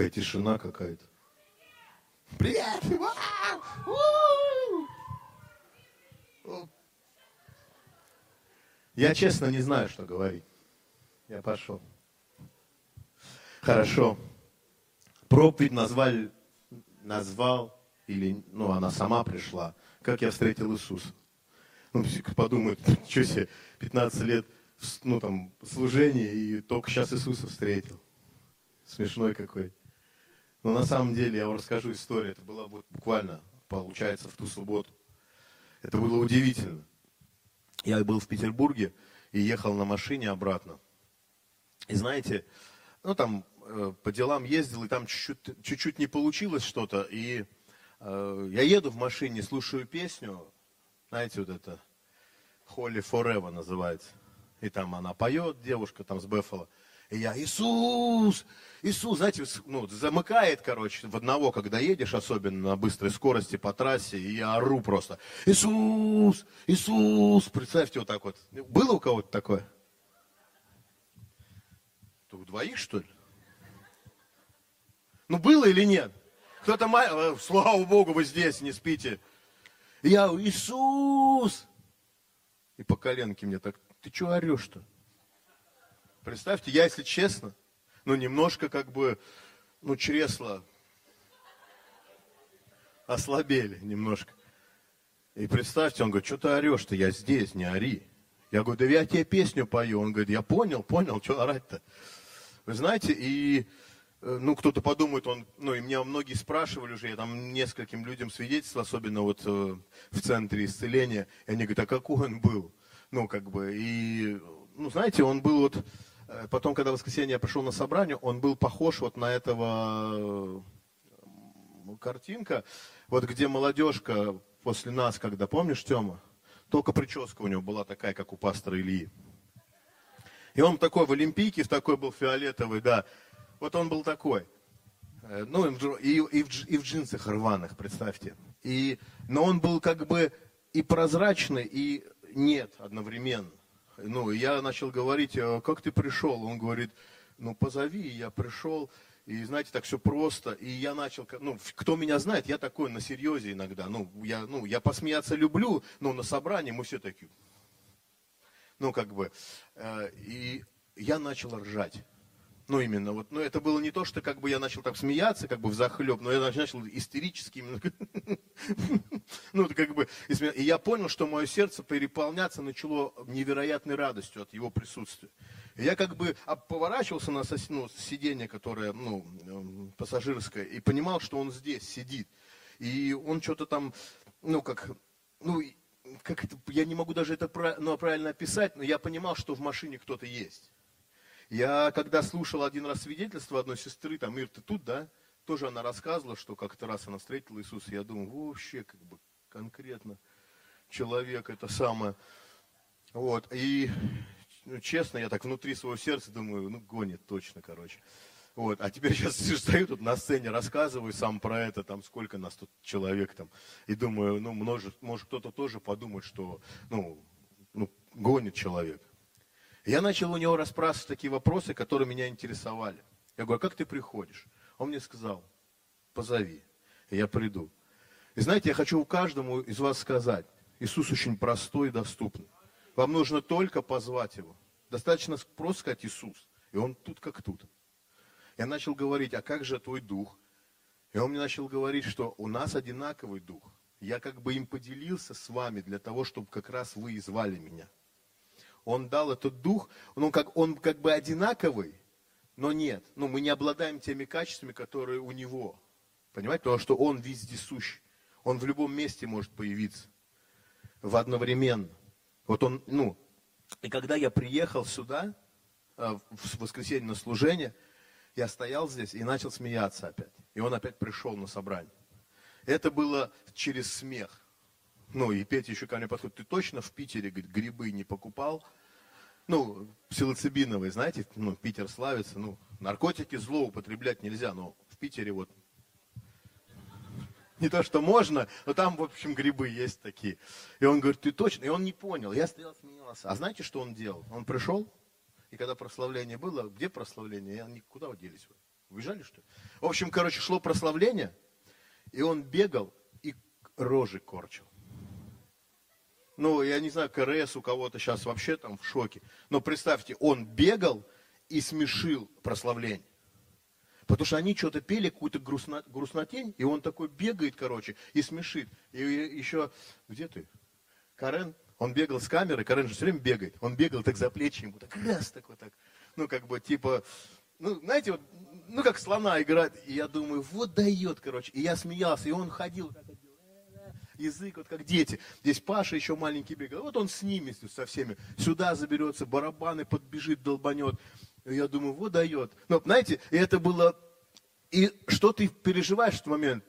Такая тишина какая-то. Привет! Я честно не знаю, что говорить. Я пошел. Хорошо. Проповедь назвали, назвал, или, ну, она сама пришла, как я встретил Иисуса. Ну, подумают, что себе, 15 лет, ну, там, служения, и только сейчас Иисуса встретил. Смешной какой. Но на самом деле, я вам расскажу историю. Это было буквально, получается, в ту субботу. Это было удивительно. Я был в Петербурге и ехал на машине обратно. И знаете, ну там э, по делам ездил, и там чуть-чуть, чуть-чуть не получилось что-то. И э, я еду в машине, слушаю песню, знаете, вот это Холли Forever называется. И там она поет, девушка там с Беффало. И я, Иисус, Иисус, знаете, ну, замыкает, короче, в одного, когда едешь, особенно на быстрой скорости по трассе, и я ору просто, Иисус, Иисус, представьте вот так вот. Было у кого-то такое? То у двоих, что ли? Ну, было или нет? Кто-то, э, слава Богу, вы здесь, не спите. И я, Иисус! И по коленке мне так, ты что орешь-то? Представьте, я, если честно, ну, немножко как бы, ну, чресла ослабели немножко. И представьте, он говорит, что ты орешь-то, я здесь, не ори. Я говорю, да я тебе песню пою. Он говорит, я понял, понял, что орать-то. Вы знаете, и, э, ну, кто-то подумает, он, ну, и меня многие спрашивали уже, я там нескольким людям свидетельствовал, особенно вот э, в центре исцеления, и они говорят, а какой он был? Ну, как бы, и, ну, знаете, он был вот, потом, когда в воскресенье я пришел на собрание, он был похож вот на этого э, картинка, вот где молодежка после нас, когда, помнишь, Тёма? Только прическа у него была такая, как у пастора Ильи. И он такой в Олимпийке, такой был фиолетовый, да. Вот он был такой. Э, ну, и, и, в, и в джинсах рваных, представьте. И, но он был как бы и прозрачный, и нет одновременно. Ну, я начал говорить, «А как ты пришел? Он говорит, ну, позови, я пришел. И знаете, так все просто. И я начал, ну, кто меня знает, я такой на серьезе иногда. Ну, я, ну, я посмеяться люблю, но на собрании мы все такие. Ну, как бы. Э, и я начал ржать. Ну, именно, вот, ну, это было не то, что как бы я начал так смеяться, как бы в захлеб, но я начал истерически именно, ну, как бы, и я понял, что мое сердце переполняться начало невероятной радостью от его присутствия. Я как бы поворачивался на ну, сиденье, которое, ну, эм, пассажирское, и понимал, что он здесь сидит. И он что-то там, ну, как, ну, как это, я не могу даже это ну, правильно описать, но я понимал, что в машине кто-то есть. Я когда слушал один раз свидетельство одной сестры, там, Ир, ты тут, да? Тоже она рассказывала, что как-то раз она встретила Иисуса. Я думаю, вообще, как бы, конкретно человек это самое. Вот, и ну, честно, я так внутри своего сердца думаю, ну, гонит точно, короче. Вот, а теперь сейчас стою тут на сцене, рассказываю сам про это, там, сколько нас тут человек там, и думаю, ну, может, может кто-то тоже подумает, что, ну, ну, гонит человек. Я начал у него расспрашивать такие вопросы, которые меня интересовали. Я говорю, а как ты приходишь? Он мне сказал, позови, и я приду. И знаете, я хочу каждому из вас сказать, Иисус очень простой и доступный. Вам нужно только позвать Его. Достаточно просто сказать Иисус, и Он тут как тут. Я начал говорить, а как же твой дух? И он мне начал говорить, что у нас одинаковый дух. Я как бы им поделился с вами для того, чтобы как раз вы и звали меня. Он дал этот дух, ну, как, он как бы одинаковый, но нет. Ну, мы не обладаем теми качествами, которые у него. Понимаете? Потому что он вездесущ. Он в любом месте может появиться. В одновременно. Вот он, ну, и когда я приехал сюда, э, в воскресенье на служение, я стоял здесь и начал смеяться опять. И он опять пришел на собрание. Это было через смех. Ну, и Петя еще ко мне подходит, ты точно в Питере, говорит, грибы не покупал? Ну, псилоцибиновые, знаете, ну, Питер славится, ну, наркотики злоупотреблять нельзя, но в Питере вот не то, что можно, но там, в общем, грибы есть такие. И он говорит, ты точно? И он не понял. Я стоял, смеялся. А знаете, что он делал? Он пришел, и когда прославление было, где прославление? Никуда делись вы? Убежали, что ли? В общем, короче, шло прославление, и он бегал и рожи корчил. Ну, я не знаю, КРС у кого-то сейчас вообще там в шоке. Но представьте, он бегал и смешил прославление. Потому что они что-то пели, какую-то грустно, грустнотень, и он такой бегает, короче, и смешит. И еще, где ты? Карен, он бегал с камерой, Карен же все время бегает. Он бегал так за плечи ему, так раз, так вот так. Ну, как бы, типа, ну, знаете, вот, ну, как слона играть. И я думаю, вот дает, короче. И я смеялся, и он ходил, так, язык, вот как дети. Здесь Паша еще маленький бегал. Вот он с ними, со всеми. Сюда заберется, барабаны подбежит, долбанет. Я думаю, вот дает. Но, знаете, и это было... И что ты переживаешь в этот момент?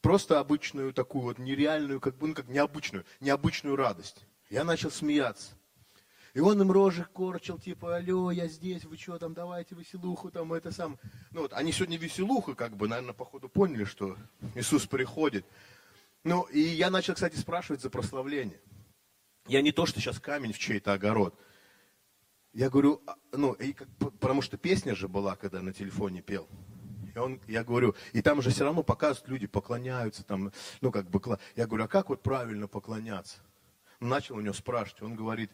Просто обычную такую вот нереальную, как бы, ну как необычную, необычную радость. Я начал смеяться. И он им рожек корчил, типа, алло, я здесь, вы что там, давайте веселуху, там, это сам. Ну вот, они сегодня веселуха, как бы, наверное, походу поняли, что Иисус приходит. Ну, и я начал, кстати, спрашивать за прославление. Я не то, что сейчас камень в чей-то огород. Я говорю, а, ну, и, потому что песня же была, когда на телефоне пел. И он, я говорю, и там же все равно показывают, люди поклоняются, там, ну, как бы, я говорю, а как вот правильно поклоняться? Начал у него спрашивать, он говорит,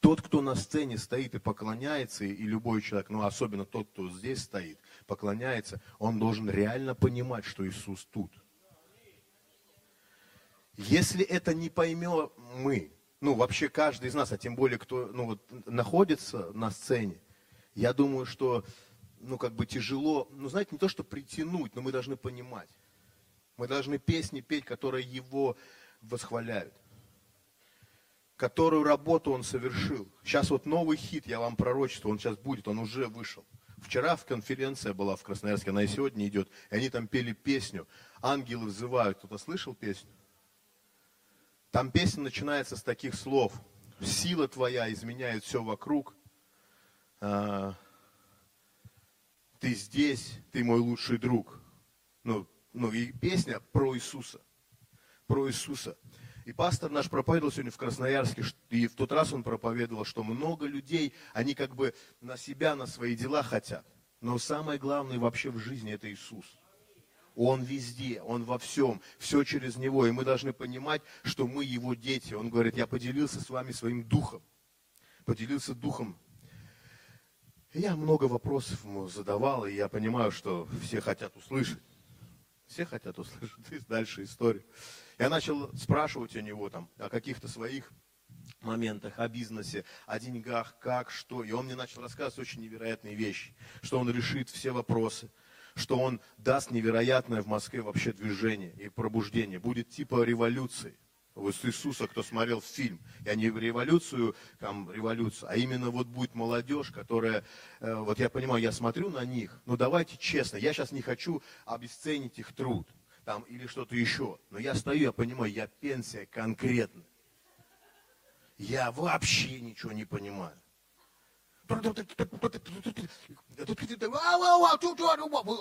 тот, кто на сцене стоит и поклоняется, и любой человек, ну особенно тот, кто здесь стоит, поклоняется, он должен реально понимать, что Иисус тут. Если это не поймем мы, ну вообще каждый из нас, а тем более кто ну, вот, находится на сцене, я думаю, что ну как бы тяжело, ну знаете, не то, что притянуть, но мы должны понимать. Мы должны песни петь, которые его восхваляют которую работу он совершил. Сейчас вот новый хит, я вам пророчествую, он сейчас будет, он уже вышел. Вчера в конференция была в Красноярске, она и сегодня идет, и они там пели песню «Ангелы взывают». Кто-то слышал песню? Там песня начинается с таких слов. «Сила твоя изменяет все вокруг». А, «Ты здесь, ты мой лучший друг». Ну, ну и песня про Иисуса. Про Иисуса. И пастор наш проповедовал сегодня в Красноярске, и в тот раз он проповедовал, что много людей, они как бы на себя, на свои дела хотят. Но самое главное вообще в жизни это Иисус. Он везде, Он во всем, все через Него. И мы должны понимать, что мы Его дети. Он говорит, я поделился с вами своим духом. Поделился духом. Я много вопросов ему задавал, и я понимаю, что все хотят услышать. Все хотят услышать дальше историю. Я начал спрашивать у него там о каких-то своих моментах, о бизнесе, о деньгах, как, что. И он мне начал рассказывать очень невероятные вещи, что он решит все вопросы, что он даст невероятное в Москве вообще движение и пробуждение. Будет типа революции. Вот с Иисуса, кто смотрел фильм, я не революцию, там, революцию, а именно вот будет молодежь, которая, э, вот я понимаю, я смотрю на них, но давайте честно, я сейчас не хочу обесценить их труд там, или что-то еще. Но я стою, я понимаю, я пенсия конкретно. Я вообще ничего не понимаю.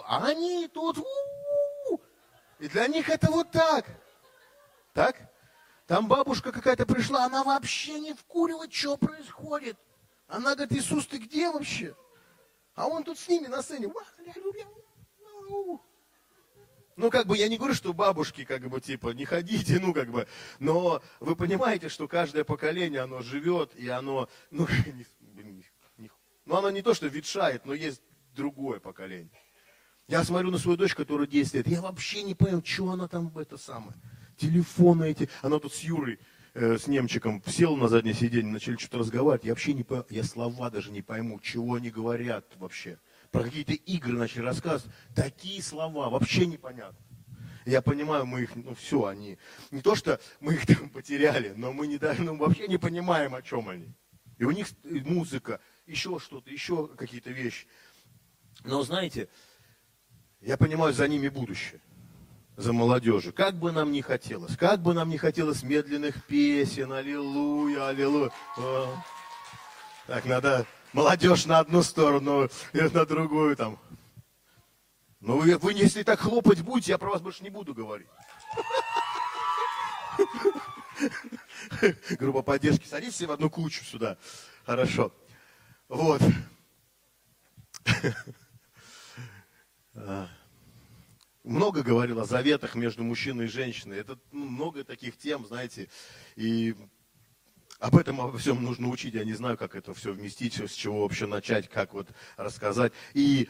А они тут... И для них это вот так. Так? Там бабушка какая-то пришла, она вообще не вкуривает, что происходит. Она говорит, Иисус, ты где вообще? А он тут с ними на сцене. Ну, как бы я не говорю, что бабушки, как бы, типа, не ходите, ну, как бы, но вы понимаете, что каждое поколение, оно живет, и оно, ну, не, не, не, то, что ветшает, но есть другое поколение. Я смотрю на свою дочь, которая 10 лет, я вообще не понял, что она там, это самое, телефоны эти, она тут с Юрой, э, с немчиком сел на заднее сиденье, начали что-то разговаривать, я вообще не пойму, я слова даже не пойму, чего они говорят вообще про какие-то игры начали рассказывать. Такие слова, вообще непонятно. Я понимаю, мы их, ну все, они, не то что мы их там потеряли, но мы не ну, вообще не понимаем, о чем они. И у них музыка, еще что-то, еще какие-то вещи. Но знаете, я понимаю, за ними будущее, за молодежью. Как бы нам ни хотелось, как бы нам ни хотелось медленных песен, аллилуйя, аллилуйя. Так, надо молодежь на одну сторону, и на другую там. Ну, вы, вы если так хлопать будете, я про вас больше не буду говорить. Группа поддержки, садитесь в одну кучу сюда. Хорошо. Вот. много говорил о заветах между мужчиной и женщиной. Это ну, много таких тем, знаете, и об этом обо всем нужно учить. Я не знаю, как это все вместить, с чего вообще начать, как вот рассказать. И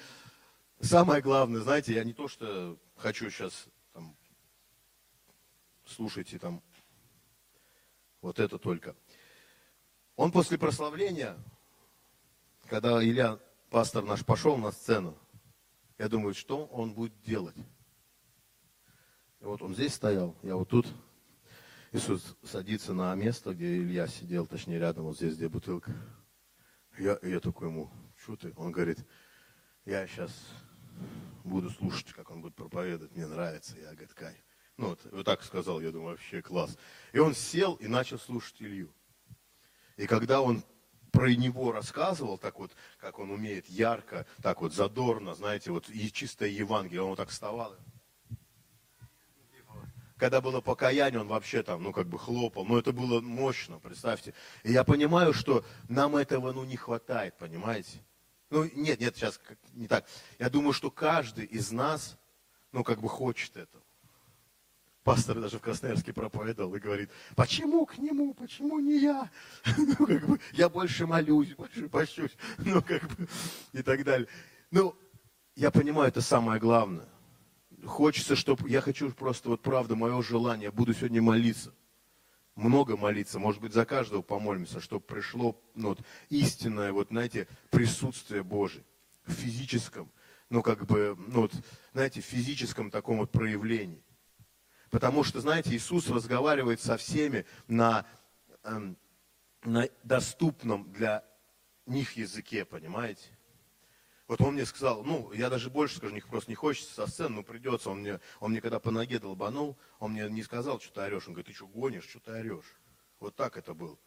самое главное, знаете, я не то, что хочу сейчас там, слушайте там вот это только. Он после прославления, когда Илья, пастор наш, пошел на сцену, я думаю, что он будет делать? И вот он здесь стоял, я вот тут. Иисус садится на место, где Илья сидел, точнее рядом, вот здесь, где бутылка. Я, я такой ему, что ты? Он говорит, я сейчас буду слушать, как он будет проповедовать, мне нравится. Я, говорит, кай. Ну, вот, вот так сказал, я думаю, вообще класс. И он сел и начал слушать Илью. И когда он про него рассказывал, так вот, как он умеет ярко, так вот задорно, знаете, вот и чистое Евангелие, он вот так вставал, когда было покаяние, он вообще там, ну, как бы хлопал. Но это было мощно, представьте. И я понимаю, что нам этого, ну, не хватает, понимаете? Ну, нет, нет, сейчас не так. Я думаю, что каждый из нас, ну, как бы хочет этого. Пастор даже в Красноярске проповедовал и говорит, почему к нему, почему не я? Ну, как бы, я больше молюсь, больше пощусь, ну, как бы, и так далее. Ну, я понимаю, это самое главное хочется, чтобы, я хочу просто, вот правда, мое желание, буду сегодня молиться, много молиться, может быть, за каждого помолимся, чтобы пришло ну, вот, истинное, вот, знаете, присутствие Божие в физическом, ну, как бы, ну, вот, знаете, в физическом таком вот проявлении. Потому что, знаете, Иисус разговаривает со всеми на, эм, на доступном для них языке, понимаете? Вот он мне сказал, ну, я даже больше скажу, них просто не хочется со сцены, но придется. Он мне, он мне когда по ноге долбанул, он мне не сказал, что ты орешь. Он говорит, ты что гонишь, что ты орешь? Вот так это было.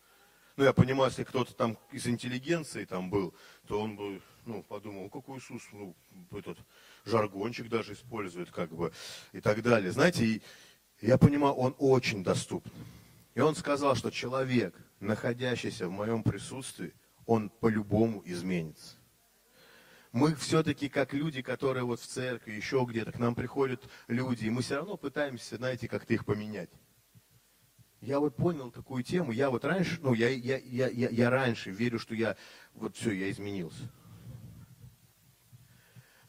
Ну, я понимаю, если кто-то там из интеллигенции там был, то он бы, ну, подумал, какой Иисус, ну, этот жаргончик даже использует, как бы, и так далее. Знаете, и я понимаю, он очень доступен. И он сказал, что человек, находящийся в моем присутствии, он по-любому изменится мы все-таки как люди, которые вот в церкви, еще где-то, к нам приходят люди, и мы все равно пытаемся, знаете, как-то их поменять. Я вот понял такую тему, я вот раньше, ну, я, я, я, я, я раньше верю, что я, вот все, я изменился.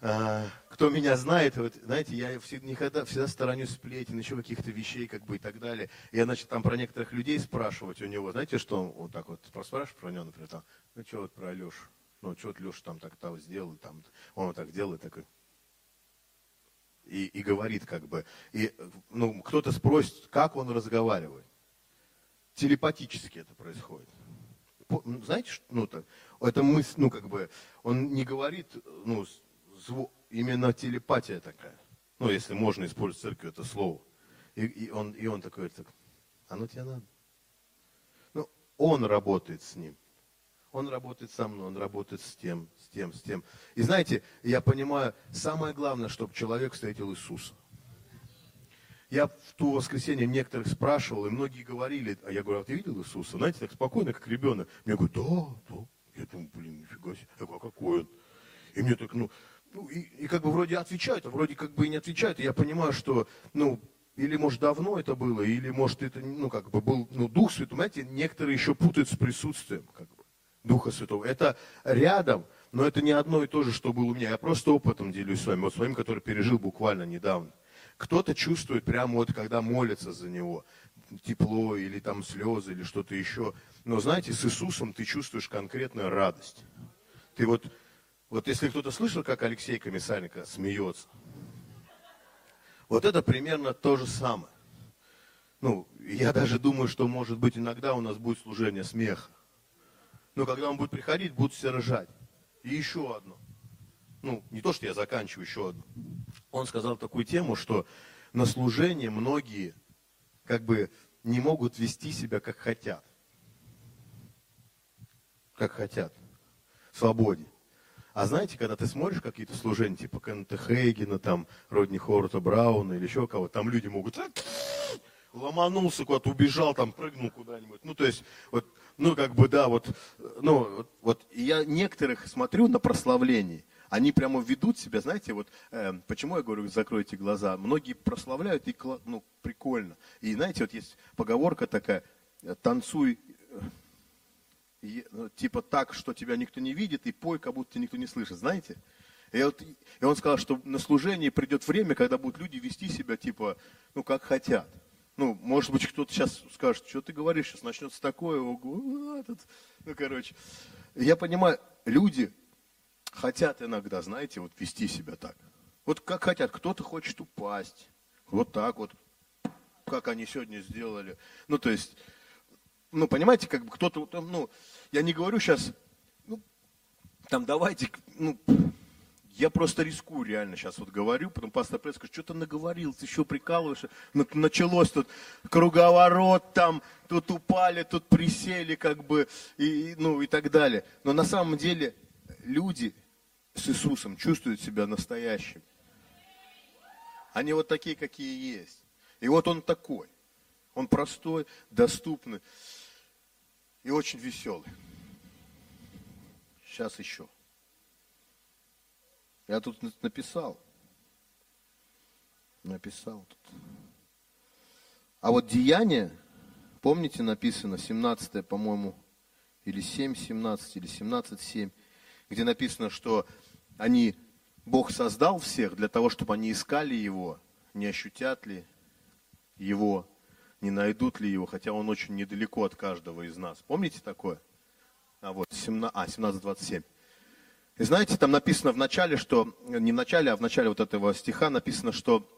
А, кто меня знает, вот, знаете, я всегда, всегда сторонюсь сплетен, еще каких-то вещей, как бы, и так далее. Я, значит, там про некоторых людей спрашивать у него, знаете, что вот так вот спрашиваешь про него, например, там, ну, что вот про Алешу? ну, что вот Леша там так того сделал, там, он вот так делает, такой. И, и говорит как бы. И, ну, кто-то спросит, как он разговаривает. Телепатически это происходит. Знаете, ну, так, это мысль, ну, как бы, он не говорит, ну, звук, именно телепатия такая. Ну, если можно использовать в церкви это слово. И, и, он, и он такой, так, оно «А ну, тебе надо. Ну, он работает с ним. Он работает со мной, он работает с тем, с тем, с тем. И знаете, я понимаю, самое главное, чтобы человек встретил Иисуса. Я в ту воскресенье некоторых спрашивал, и многие говорили, а я говорю, а ты видел Иисуса? Знаете, так спокойно, как ребенок. Мне говорят, да, да. Я думаю, блин, нифига себе, а какой он? И мне так, ну, ну и, и как бы вроде отвечают, а вроде как бы и не отвечают. И я понимаю, что, ну, или, может, давно это было, или, может, это, ну, как бы был, ну, Дух Святой. Знаете, некоторые еще путают с присутствием, как бы. Духа Святого. Это рядом, но это не одно и то же, что было у меня. Я просто опытом делюсь с вами, вот своим, который пережил буквально недавно. Кто-то чувствует прямо вот, когда молится за него, тепло или там слезы или что-то еще. Но знаете, с Иисусом ты чувствуешь конкретную радость. Ты вот, вот если кто-то слышал, как Алексей Комиссаренко смеется, вот это примерно то же самое. Ну, я даже думаю, что, может быть, иногда у нас будет служение смеха. Но когда он будет приходить, будут все ржать. И еще одно. Ну, не то, что я заканчиваю, еще одно. Он сказал такую тему, что на служение многие как бы не могут вести себя как хотят. Как хотят. В свободе. А знаете, когда ты смотришь какие-то служения, типа Кеннета Хейгена, там, Родни Хорта Брауна или еще кого, там люди могут ломанулся куда-то, убежал, там, прыгнул куда-нибудь. Ну, то есть, вот ну, как бы, да, вот, ну, вот я некоторых смотрю на прославлении, они прямо ведут себя, знаете, вот э, почему я говорю, закройте глаза. Многие прославляют, и ну, прикольно. И знаете, вот есть поговорка такая, танцуй э, ну, типа так, что тебя никто не видит, и пой, как будто никто не слышит, знаете? И, вот, и он сказал, что на служении придет время, когда будут люди вести себя типа, ну, как хотят. Ну, может быть, кто-то сейчас скажет, что ты говоришь, сейчас начнется такое, ого, этот. ну, короче. Я понимаю, люди хотят иногда, знаете, вот вести себя так. Вот как хотят, кто-то хочет упасть, вот так вот, как они сегодня сделали. Ну, то есть, ну, понимаете, как бы кто-то, ну, я не говорю сейчас, ну, там, давайте, ну, я просто рискую реально сейчас вот говорю, потом пастор Пресс скажет, что ты наговорил, ты еще прикалываешься. Началось тут круговорот там, тут упали, тут присели как бы, и, ну и так далее. Но на самом деле люди с Иисусом чувствуют себя настоящими. Они вот такие, какие есть. И вот он такой. Он простой, доступный и очень веселый. Сейчас еще. Я тут написал. Написал тут. А вот деяние, помните, написано 17, по-моему, или 7, 17, или 17, 7, где написано, что они, Бог создал всех для того, чтобы они искали Его, не ощутят ли Его, не найдут ли Его, хотя Он очень недалеко от каждого из нас. Помните такое? А вот, 17, а, 17, 27. И знаете, там написано в начале, что, не в начале, а в начале вот этого стиха написано, что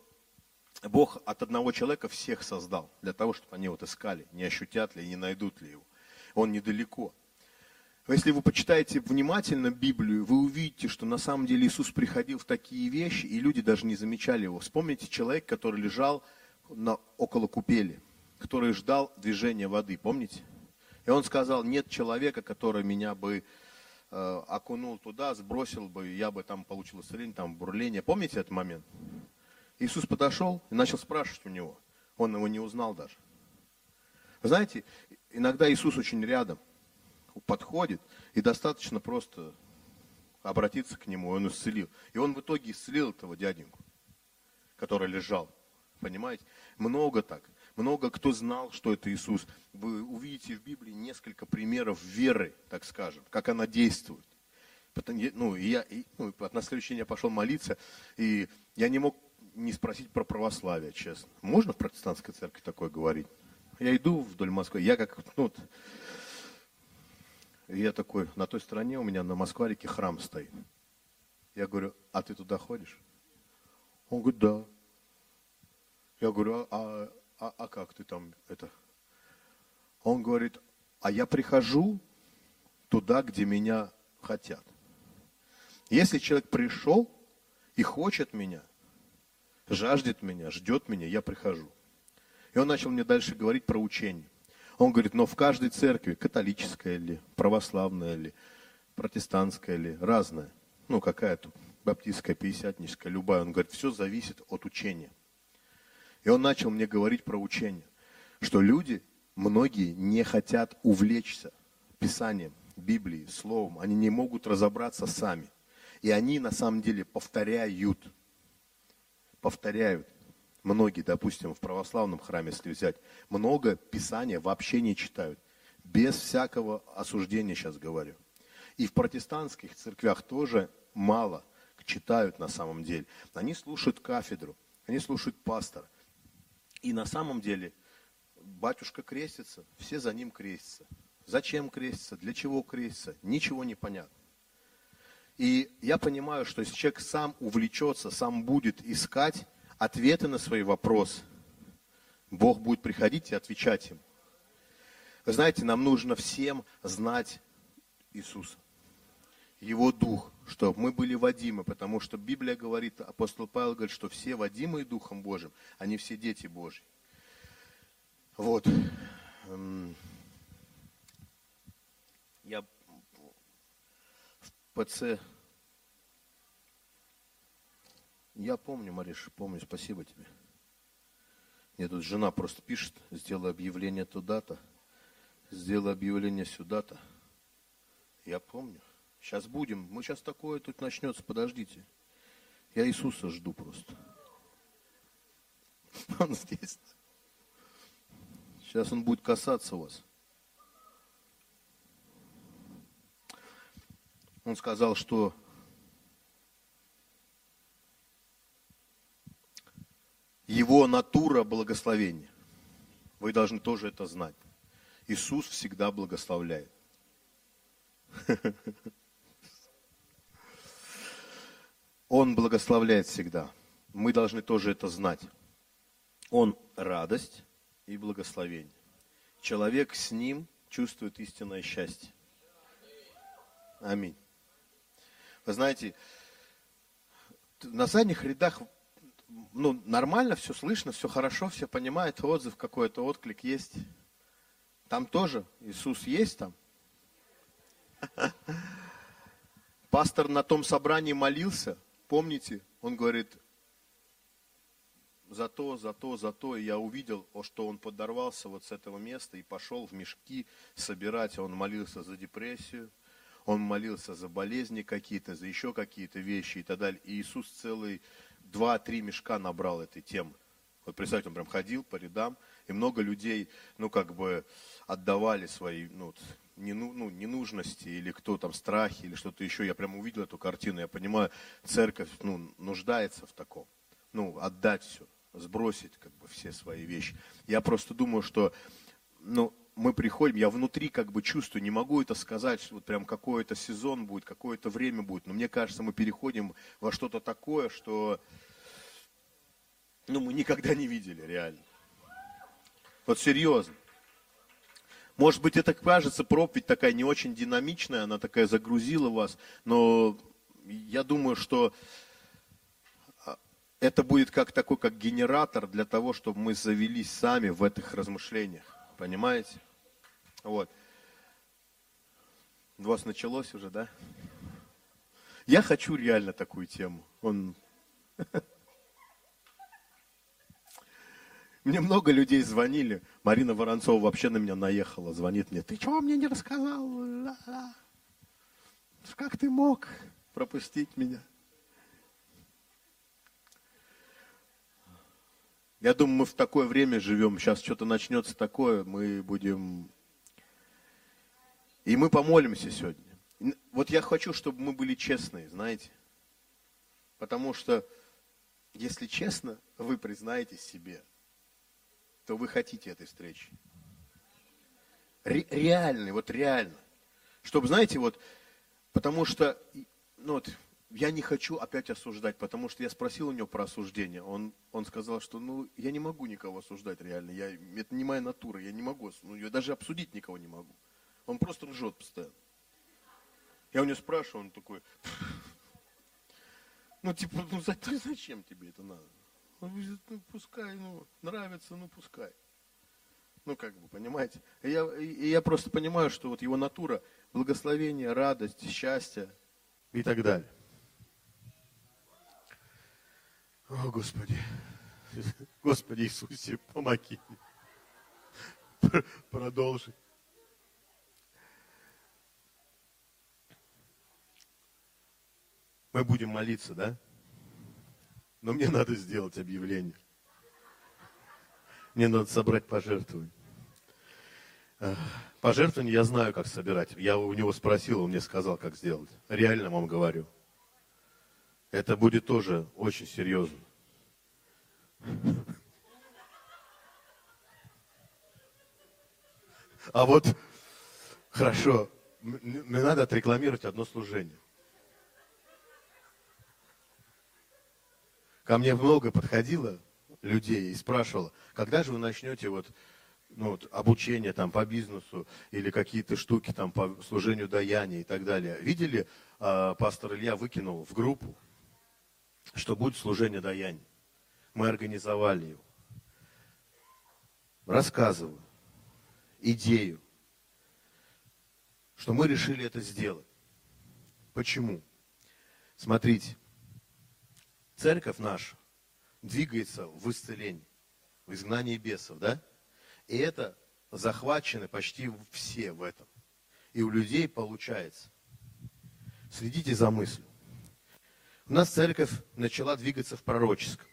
Бог от одного человека всех создал, для того, чтобы они вот искали, не ощутят ли, не найдут ли его. Он недалеко. Если вы почитаете внимательно Библию, вы увидите, что на самом деле Иисус приходил в такие вещи, и люди даже не замечали его. Вспомните человек, который лежал на, около купели, который ждал движения воды, помните? И он сказал, нет человека, который меня бы э, окунул туда, сбросил бы, я бы там получил исцеление, там бурление. Помните этот момент? Иисус подошел и начал спрашивать у него. Он его не узнал даже. Знаете, иногда Иисус очень рядом, подходит, и достаточно просто обратиться к нему, он исцелил. И он в итоге исцелил этого дяденьку, который лежал. Понимаете? Много так. Много кто знал, что это Иисус. Вы увидите в Библии несколько примеров веры, так скажем, как она действует. Потом, ну, и я, и, ну, на следующий день я пошел молиться, и я не мог не спросить про православие, честно. Можно в протестантской церкви такое говорить? Я иду вдоль Москвы, я как, ну, я такой, на той стороне у меня на Москварике храм стоит. Я говорю, а ты туда ходишь? Он говорит, да. Я говорю, а, а, а как ты там это? Он говорит, а я прихожу туда, где меня хотят. Если человек пришел и хочет меня, жаждет меня, ждет меня, я прихожу. И он начал мне дальше говорить про учение. Он говорит, но в каждой церкви, католическая ли, православная ли, протестантская ли, разная, ну какая-то, баптистская, пятидесятническая, любая, он говорит, все зависит от учения. И он начал мне говорить про учение, что люди, многие не хотят увлечься Писанием, Библией, Словом. Они не могут разобраться сами. И они на самом деле повторяют, повторяют. Многие, допустим, в православном храме, если взять, много Писания вообще не читают. Без всякого осуждения сейчас говорю. И в протестантских церквях тоже мало читают на самом деле. Они слушают кафедру, они слушают пастора. И на самом деле батюшка крестится, все за ним крестятся. Зачем крестится, для чего крестится, ничего не понятно. И я понимаю, что если человек сам увлечется, сам будет искать ответы на свои вопросы, Бог будет приходить и отвечать им. Вы знаете, нам нужно всем знать Иисуса, Его Дух, чтобы мы были водимы, потому что Библия говорит, апостол Павел говорит, что все водимые Духом Божьим, они все дети Божьи. Вот. Эм, я в ПЦ... Я помню, Мариш, помню, спасибо тебе. Мне тут жена просто пишет, сделай объявление туда-то, сделай объявление сюда-то. Я помню. Сейчас будем. Мы сейчас такое тут начнется, подождите. Я Иисуса жду просто. Он здесь. Сейчас он будет касаться вас. Он сказал, что его натура благословения. Вы должны тоже это знать. Иисус всегда благословляет. Он благословляет всегда. Мы должны тоже это знать. Он радость и благословение. Человек с ним чувствует истинное счастье. Аминь. Вы знаете, на задних рядах ну, нормально, все слышно, все хорошо, все понимают, отзыв какой-то, отклик есть. Там тоже Иисус есть там. Пастор на том собрании молился, помните, он говорит, за то, за то, за то, и я увидел, что он подорвался вот с этого места и пошел в мешки собирать, он молился за депрессию, он молился за болезни какие-то, за еще какие-то вещи и так далее. И Иисус целый два-три мешка набрал этой темы. Вот представьте, он прям ходил по рядам, и много людей, ну, как бы отдавали свои, ну, не, ну, ненужности или кто там, страхи или что-то еще. Я прям увидел эту картину, я понимаю, церковь, ну, нуждается в таком. Ну, отдать все, сбросить, как бы, все свои вещи. Я просто думаю, что, ну, мы приходим, я внутри как бы чувствую, не могу это сказать, что вот прям какой-то сезон будет, какое-то время будет, но мне кажется, мы переходим во что-то такое, что ну, мы никогда не видели реально. Вот серьезно. Может быть, это кажется, проповедь такая не очень динамичная, она такая загрузила вас, но я думаю, что а, это будет как такой, как генератор для того, чтобы мы завелись сами в этих размышлениях. Понимаете? Вот. У вас началось уже, да? Я хочу реально такую тему. Он... Мне много людей звонили. Марина Воронцова вообще на меня наехала, звонит мне. Ты чего мне не рассказал? Как ты мог пропустить меня? Я думаю, мы в такое время живем. Сейчас что-то начнется такое, мы будем... И мы помолимся сегодня. Вот я хочу, чтобы мы были честные, знаете. Потому что, если честно, вы признаете себе, то вы хотите этой встречи. Ре- реальный, вот реально. Чтобы, знаете, вот, потому что, ну вот, я не хочу опять осуждать, потому что я спросил у него про осуждение. Он, он сказал, что ну, я не могу никого осуждать реально. Я, это не моя натура, я не могу. Ну, я даже обсудить никого не могу. Он просто ржет постоянно. Я у него спрашиваю, он такой, ну типа, ну зачем тебе это надо? Он говорит, ну пускай, ну нравится, ну пускай. Ну как бы, понимаете? И я, и я просто понимаю, что вот его натура, благословение, радость, счастье и так далее. О, Господи, Господи Иисусе, помоги мне продолжить. Мы будем молиться, да? Но мне надо сделать объявление. Мне надо собрать пожертвования. Пожертвования я знаю, как собирать. Я у него спросил, он мне сказал, как сделать. Реально вам говорю. Это будет тоже очень серьезно. А вот, хорошо, мне надо отрекламировать одно служение. Ко мне много подходило людей и спрашивало, когда же вы начнете вот, ну, вот, обучение там по бизнесу или какие-то штуки там по служению даяния и так далее. Видели, э, пастор Илья выкинул в группу что будет служение даяния. Мы организовали его. Рассказываю идею, что мы решили это сделать. Почему? Смотрите, церковь наша двигается в исцелении, в изгнании бесов, да? И это захвачены почти все в этом. И у людей получается. Следите за мыслью. У нас церковь начала двигаться в пророческом.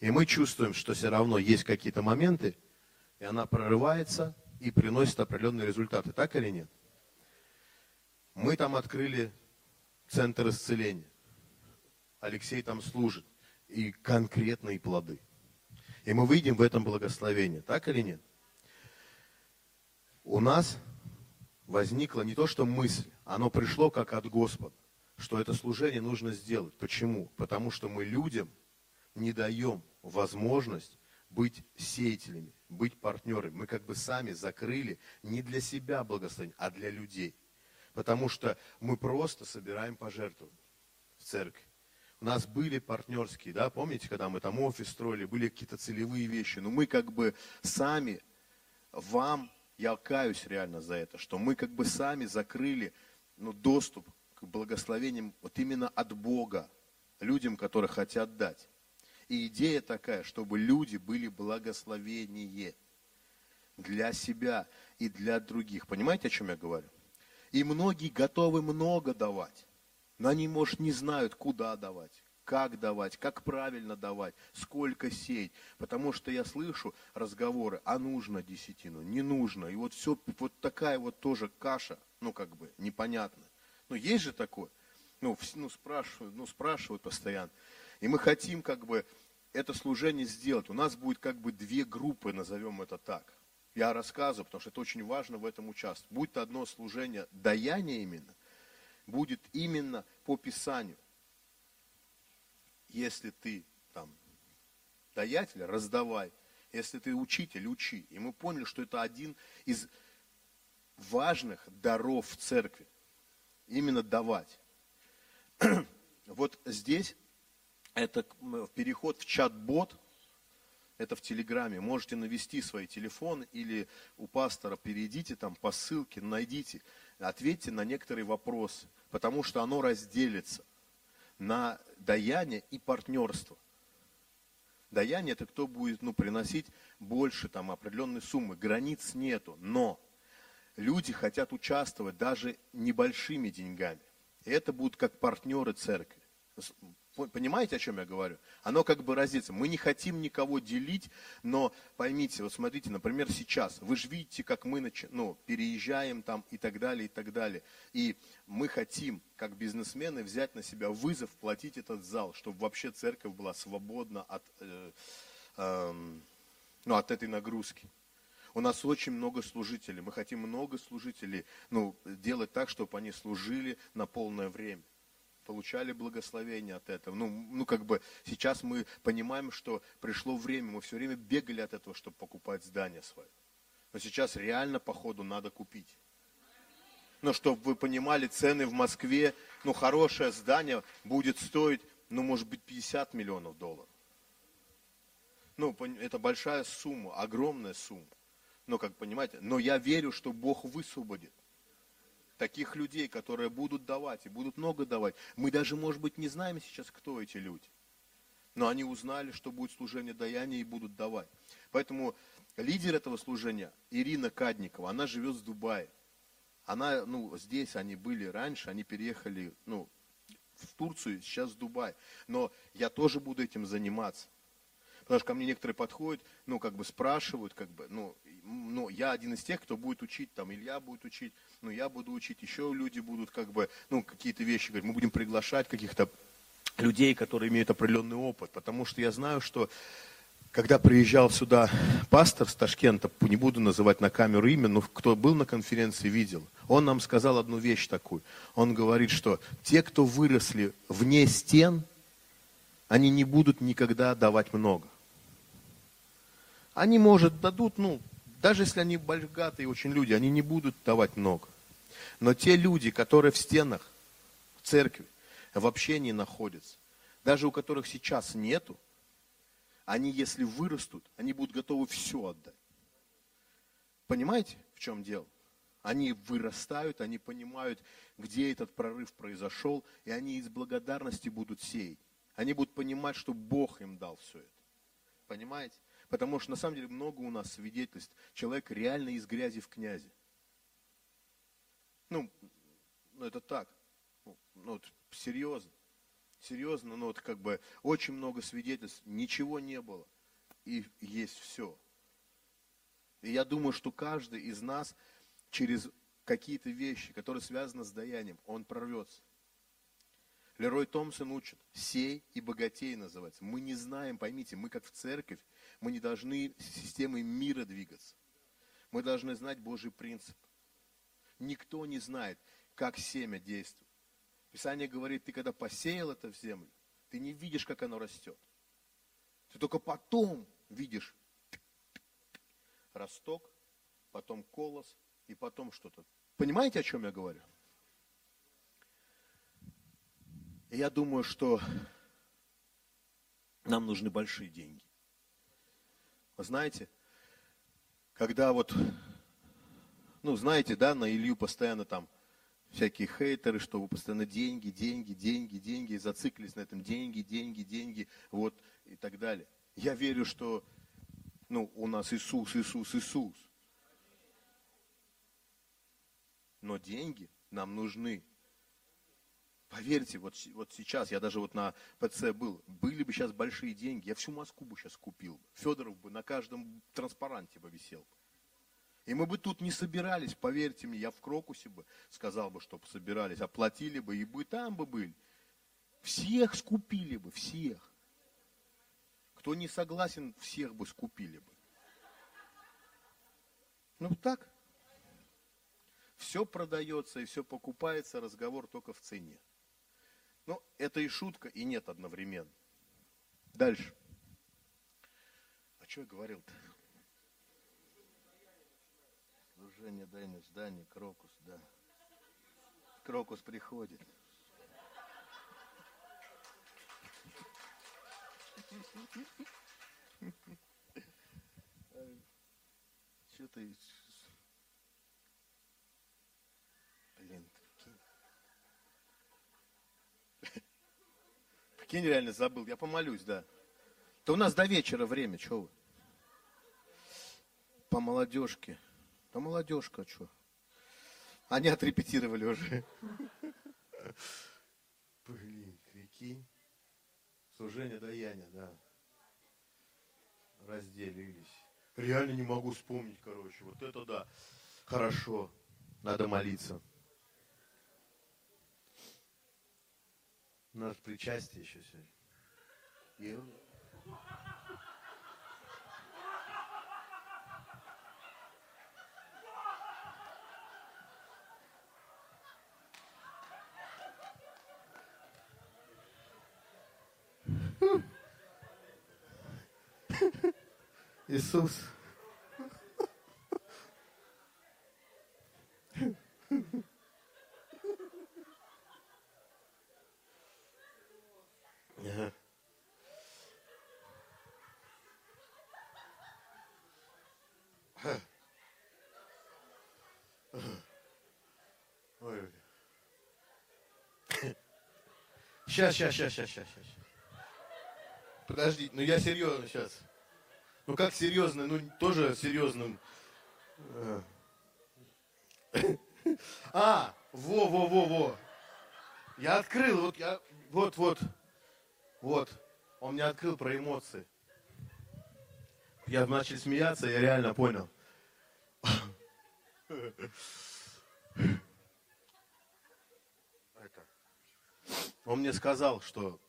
И мы чувствуем, что все равно есть какие-то моменты, и она прорывается и приносит определенные результаты. Так или нет? Мы там открыли центр исцеления. Алексей там служит. И конкретные плоды. И мы выйдем в этом благословении. Так или нет? У нас возникла не то, что мысль, оно пришло как от Господа, что это служение нужно сделать. Почему? Потому что мы людям не даем возможность быть сеятелями, быть партнерами. Мы как бы сами закрыли не для себя благословение, а для людей. Потому что мы просто собираем пожертвования в церкви. У нас были партнерские, да, помните, когда мы там офис строили, были какие-то целевые вещи. Но мы как бы сами вам, я каюсь реально за это, что мы как бы сами закрыли ну, доступ к благословениям вот именно от Бога людям, которые хотят дать. И идея такая, чтобы люди были благословение для себя и для других. Понимаете, о чем я говорю? И многие готовы много давать, но они, может, не знают, куда давать, как давать, как правильно давать, сколько сеять. Потому что я слышу разговоры, а нужно десятину, не нужно. И вот все, вот такая вот тоже каша, ну как бы непонятно. Ну есть же такое. Ну, ну, спрашивают, ну спрашивают постоянно. И мы хотим как бы это служение сделать. У нас будет как бы две группы, назовем это так. Я рассказываю, потому что это очень важно в этом участвовать. Будет одно служение даяние именно, будет именно по Писанию. Если ты там даятель, раздавай. Если ты учитель, учи. И мы поняли, что это один из важных даров в церкви. Именно давать. Вот здесь это переход в чат-бот, это в Телеграме. Можете навести свой телефон или у пастора перейдите там по ссылке, найдите, ответьте на некоторые вопросы, потому что оно разделится на даяние и партнерство. Даяние это кто будет ну, приносить больше там определенной суммы, границ нету, но люди хотят участвовать даже небольшими деньгами. И это будут как партнеры церкви. Понимаете, о чем я говорю? Оно как бы разится. Мы не хотим никого делить, но поймите, вот смотрите, например, сейчас, вы же видите, как мы начи... ну, переезжаем там и так далее, и так далее. И мы хотим, как бизнесмены, взять на себя вызов, платить этот зал, чтобы вообще церковь была свободна от, э, э, ну, от этой нагрузки. У нас очень много служителей. Мы хотим много служителей ну, делать так, чтобы они служили на полное время получали благословение от этого. Ну, ну, как бы сейчас мы понимаем, что пришло время, мы все время бегали от этого, чтобы покупать здание свое. Но сейчас реально, походу, надо купить. Но чтобы вы понимали, цены в Москве, ну, хорошее здание будет стоить, ну, может быть, 50 миллионов долларов. Ну, это большая сумма, огромная сумма. Ну, как понимаете, но я верю, что Бог высвободит таких людей, которые будут давать и будут много давать. Мы даже, может быть, не знаем сейчас, кто эти люди. Но они узнали, что будет служение даяния и будут давать. Поэтому лидер этого служения, Ирина Кадникова, она живет в Дубае. Она, ну, здесь они были раньше, они переехали, ну, в Турцию, сейчас в Дубай. Но я тоже буду этим заниматься. Потому что ко мне некоторые подходят, ну, как бы спрашивают, как бы, ну, ну, я один из тех, кто будет учить, там, Илья будет учить, ну, я буду учить, еще люди будут, как бы, ну, какие-то вещи говорить. Мы будем приглашать каких-то людей, которые имеют определенный опыт, потому что я знаю, что когда приезжал сюда пастор с Ташкента, не буду называть на камеру имя, но кто был на конференции, видел, он нам сказал одну вещь такую. Он говорит, что те, кто выросли вне стен, они не будут никогда давать много. Они, может, дадут, ну, даже если они богатые очень люди, они не будут давать много. Но те люди, которые в стенах, в церкви, в общении находятся, даже у которых сейчас нету, они, если вырастут, они будут готовы все отдать. Понимаете, в чем дело? Они вырастают, они понимают, где этот прорыв произошел, и они из благодарности будут сеять. Они будут понимать, что Бог им дал все это. Понимаете? Потому что на самом деле много у нас свидетельств. Человек реально из грязи в князи. Ну, ну это так. ну, ну вот, серьезно, серьезно, ну вот как бы очень много свидетельств, ничего не было, и есть все. И я думаю, что каждый из нас через какие-то вещи, которые связаны с даянием, он прорвется. Лерой Томпсон учит, сей и богатей называется. Мы не знаем, поймите, мы как в церковь, мы не должны системой мира двигаться. Мы должны знать Божий принцип. Никто не знает, как семя действует. Писание говорит, ты когда посеял это в землю, ты не видишь, как оно растет. Ты только потом видишь росток, потом колос и потом что-то. Понимаете, о чем я говорю? Я думаю, что нам нужны большие деньги. Вы знаете, когда вот, ну, знаете, да, на Илью постоянно там всякие хейтеры, что вы постоянно деньги, деньги, деньги, деньги, зациклились на этом деньги, деньги, деньги, вот, и так далее. Я верю, что, ну, у нас Иисус, Иисус, Иисус. Но деньги нам нужны. Поверьте, вот, вот сейчас, я даже вот на ПЦ был, были бы сейчас большие деньги, я всю Москву бы сейчас купил. Федоров бы на каждом транспаранте бы висел. И мы бы тут не собирались, поверьте мне, я в Крокусе бы сказал бы, чтобы собирались, оплатили бы, и бы там бы были. Всех скупили бы, всех. Кто не согласен, всех бы скупили бы. Ну так. Все продается и все покупается, разговор только в цене. Ну, это и шутка, и нет одновременно. Дальше. А что я говорил-то? Служение, дайное здание, Крокус, да. Крокус приходит. Что ты... Блин, прикинь. Прикинь, реально забыл. Я помолюсь, да. То у нас до вечера время, что вы? По молодежке. А молодежка что? Они отрепетировали уже. Блин, прикинь. Служение даяния, да. Разделились. Реально не могу вспомнить, короче. Вот это да. Хорошо. Надо молиться. У нас причастие еще сегодня. Иисус. Сейчас, сейчас, сейчас, сейчас, сейчас. Подожди, ну я серьезно сейчас. Ну как серьезно, ну тоже серьезным. А, во, во, во, во. Я открыл, вот я, вот, вот, вот. Он мне открыл про эмоции. Я начал смеяться, я реально понял. Он мне сказал, что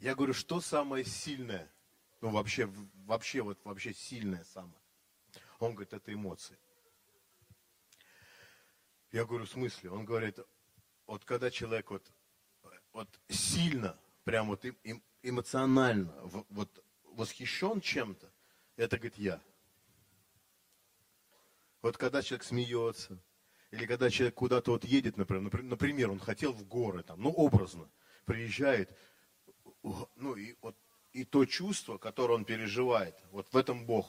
я говорю, что самое сильное ну, вообще, вообще, вот, вообще сильное самое. Он говорит, это эмоции. Я говорю, в смысле? Он говорит, вот когда человек вот, вот сильно, прям вот эм, эмоционально вот восхищен чем-то, это, говорит, я. Вот когда человек смеется, или когда человек куда-то вот едет, например, например, он хотел в горы, там, ну, образно, приезжает, ну, и вот и то чувство, которое он переживает. Вот в этом Бог.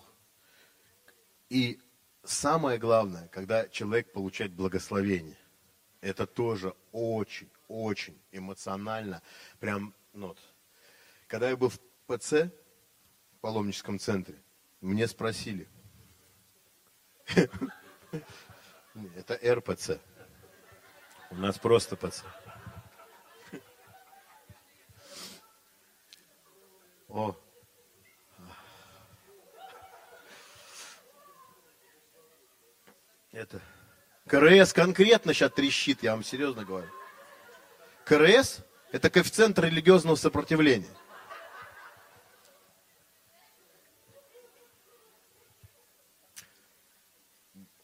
И самое главное, когда человек получает благословение, это тоже очень, очень эмоционально. Прям, ну, вот. Когда я был в ПЦ, в паломническом центре, мне спросили, это РПЦ, у нас просто ПЦ. О. Это. КРС конкретно сейчас трещит, я вам серьезно говорю. КРС – это коэффициент религиозного сопротивления.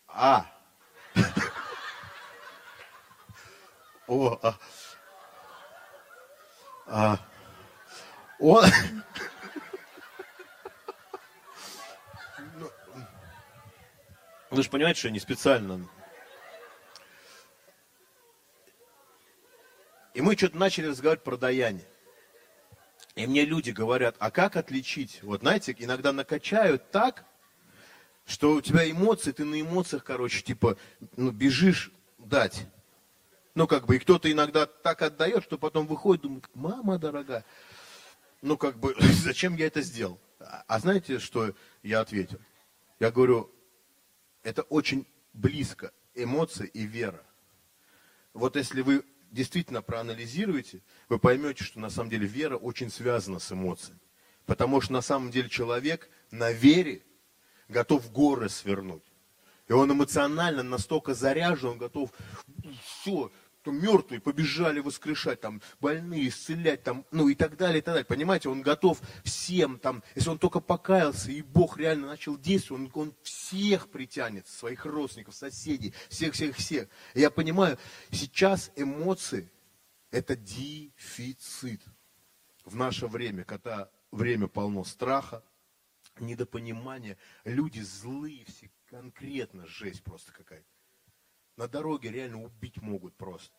А. О, а. А. Он... вы же понимаете, что я не специально. И мы что-то начали разговаривать про даяние. И мне люди говорят, а как отличить? Вот знаете, иногда накачают так, что у тебя эмоции, ты на эмоциях, короче, типа, ну, бежишь дать. Ну, как бы, и кто-то иногда так отдает, что потом выходит, думает, мама дорогая, ну, как бы, зачем я это сделал? А знаете, что я ответил? Я говорю, это очень близко, эмоции и вера. Вот если вы действительно проанализируете, вы поймете, что на самом деле вера очень связана с эмоциями. Потому что на самом деле человек на вере готов горы свернуть. И он эмоционально настолько заряжен, он готов все, то мертвые побежали воскрешать, там, больные исцелять, там, ну и так далее, и так далее. Понимаете, он готов всем, там, если он только покаялся, и Бог реально начал действовать, он, он всех притянет, своих родственников, соседей, всех-всех-всех. Я понимаю, сейчас эмоции – это дефицит в наше время, когда время полно страха, недопонимания, люди злые все, конкретно жесть просто какая-то. На дороге реально убить могут просто.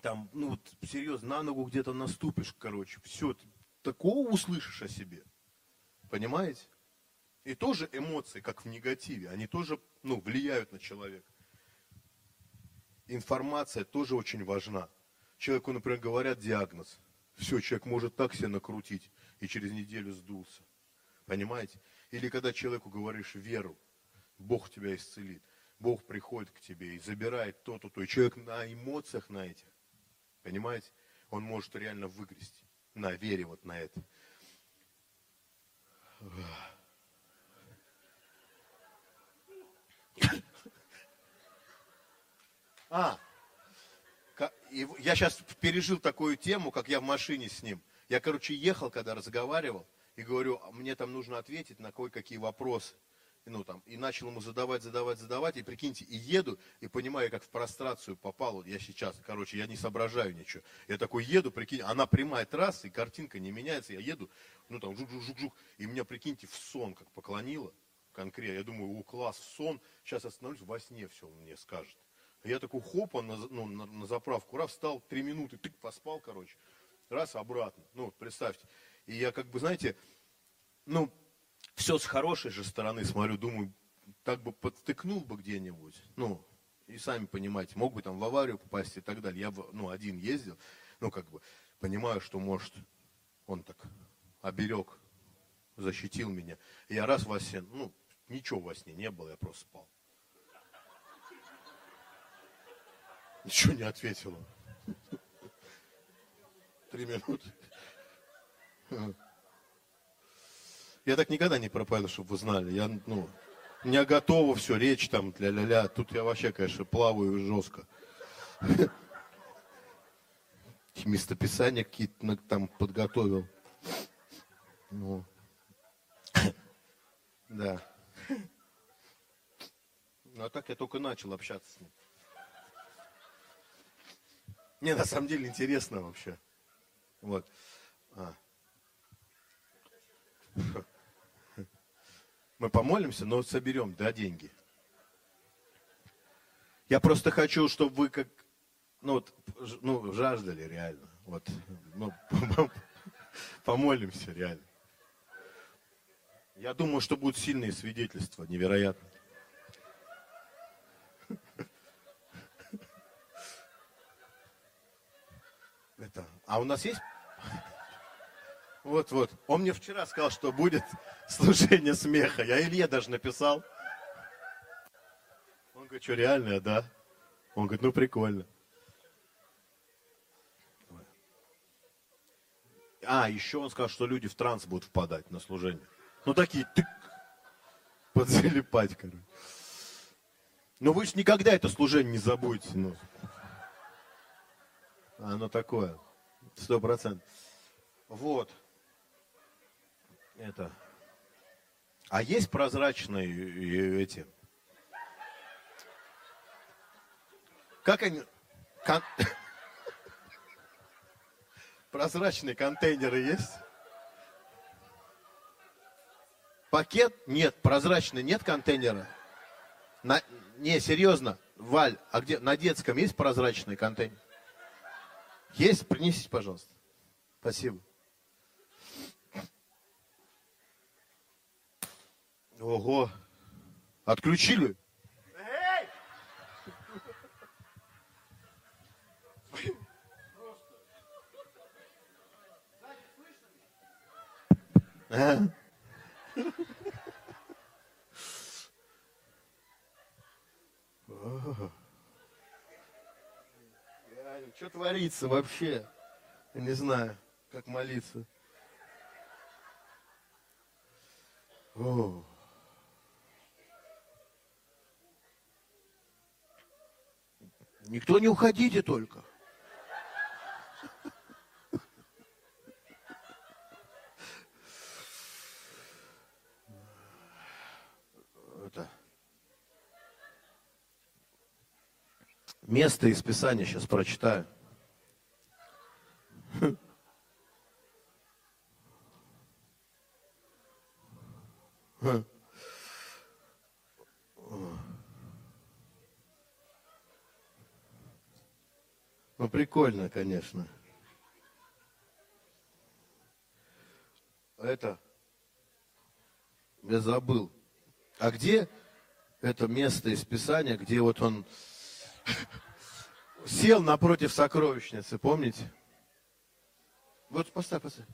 Там, ну вот, серьезно, на ногу где-то наступишь, короче, все, ты такого услышишь о себе. Понимаете? И тоже эмоции, как в негативе, они тоже, ну, влияют на человека. Информация тоже очень важна. Человеку, например, говорят диагноз. Все, человек может так себя накрутить и через неделю сдулся. Понимаете? Или когда человеку говоришь веру, Бог тебя исцелит. Бог приходит к тебе и забирает то-то, то. И человек на эмоциях на этих, понимаете, он может реально выгрести. На вере вот на это. А, я сейчас пережил такую тему, как я в машине с ним. Я, короче, ехал, когда разговаривал, и говорю, «А мне там нужно ответить на кое-какие вопросы ну, там, и начал ему задавать, задавать, задавать, и прикиньте, и еду, и понимаю, как в прострацию попал, вот я сейчас, короче, я не соображаю ничего. Я такой еду, прикинь, она прямая трасса, и картинка не меняется, я еду, ну, там, жук-жук-жук-жук, и меня, прикиньте, в сон как поклонило, конкретно, я думаю, о, класс, сон, сейчас остановлюсь, во сне все он мне скажет. Я такой, хоп, он на, ну, на, на заправку, раз, встал, три минуты, тык, поспал, короче, раз, обратно, ну, представьте. И я, как бы, знаете, ну, все с хорошей же стороны смотрю, думаю, так бы подстыкнул бы где-нибудь, ну, и сами понимаете, мог бы там в аварию попасть и так далее. Я, ну, один ездил, ну, как бы, понимаю, что, может, он так оберег, защитил меня. Я раз во сне, ну, ничего во сне не было, я просто спал. Ничего не ответила. Три минуты. Я так никогда не пропаду, чтобы вы знали. Я, ну, у меня готово все, речь там, ля-ля-ля. Тут я вообще, конечно, плаваю жестко. Местописания какие-то там подготовил. Ну. Да. Ну, а так я только начал общаться с ним. Не, на самом деле интересно вообще. Вот. А. Мы помолимся, но соберем, да, деньги. Я просто хочу, чтобы вы как, ну, вот, ну, жаждали реально. Вот, ну, помолимся реально. Я думаю, что будут сильные свидетельства, невероятно. Это, а у нас есть вот, вот. Он мне вчера сказал, что будет служение смеха. Я Илье даже написал. Он говорит, что реальное, да? Он говорит, ну прикольно. А, еще он сказал, что люди в транс будут впадать на служение. Ну, такие, тык, подзалипать, короче. Но вы же никогда это служение не забудете. Ну. Оно такое. Сто процентов. Вот. Это. А есть прозрачные эти? Как они? Кон... Прозрачные контейнеры есть? Пакет? Нет. Прозрачный нет контейнера? На... Не, серьезно. Валь, а где? На детском есть прозрачный контейнер? Есть? Принесите, пожалуйста. Спасибо. Ого. Отключили? А? Что творится вообще? Я не знаю, как молиться. О. Никто не уходите только. Это. Место из Писания сейчас прочитаю. Ну, прикольно, конечно. Это, я забыл. А где это место из Писания, где вот он сел напротив сокровищницы, помните? Вот поставь, поставь.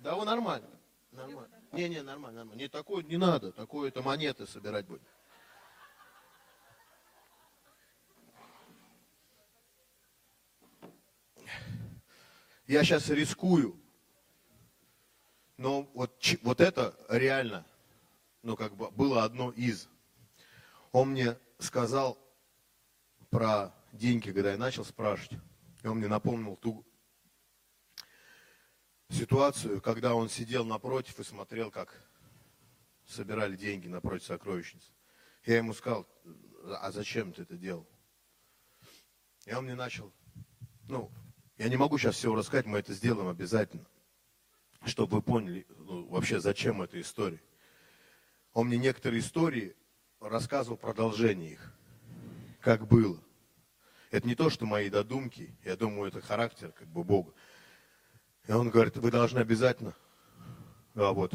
Да, он нормально. Нормально. Не, не, нормально, нормально. Не такое не надо, такое это монеты собирать будет. Я сейчас рискую, но вот, вот это реально, ну как бы было одно из. Он мне сказал про деньги, когда я начал спрашивать, и он мне напомнил ту ситуацию, когда он сидел напротив и смотрел, как собирали деньги напротив сокровищницы. Я ему сказал, а зачем ты это делал? И он мне начал, ну, я не могу сейчас всего рассказать, мы это сделаем обязательно, чтобы вы поняли ну, вообще, зачем эта история. Он мне некоторые истории рассказывал продолжение их, как было. Это не то, что мои додумки, я думаю, это характер как бы Бога. И он говорит, вы должны обязательно. А вот.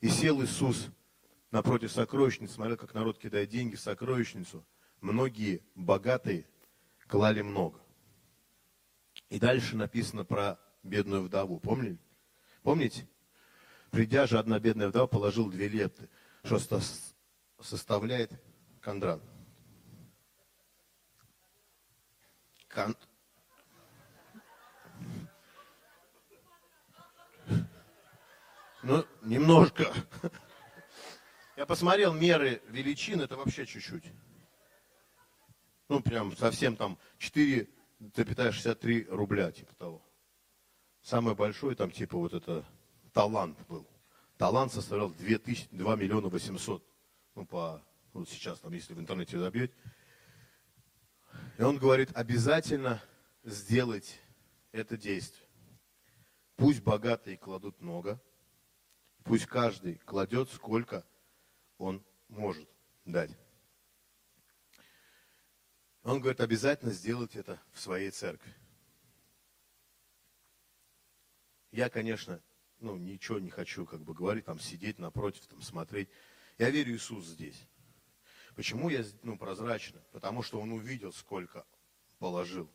И сел Иисус напротив сокровищницы, смотрел, как народ кидает деньги в сокровищницу. Многие богатые клали много. И дальше написано про бедную вдову. Помните? Помните? Придя же, одна бедная вдова положила две лепты, что составляет Кондрат. Кон... Ну, немножко. Я посмотрел меры величин, это вообще чуть-чуть. Ну, прям совсем там 4,63 рубля, типа того. Самый большой там, типа, вот это талант был. Талант составлял 2, тысячи, 2 миллиона 800. Ну, по, вот сейчас там, если в интернете забьете. И он говорит, обязательно сделать это действие. Пусть богатые кладут много, Пусть каждый кладет, сколько он может дать. Он говорит, обязательно сделать это в своей церкви. Я, конечно, ну, ничего не хочу как бы говорить, там, сидеть напротив, там, смотреть. Я верю, Иисус здесь. Почему я, ну, прозрачно? Потому что он увидел, сколько положил.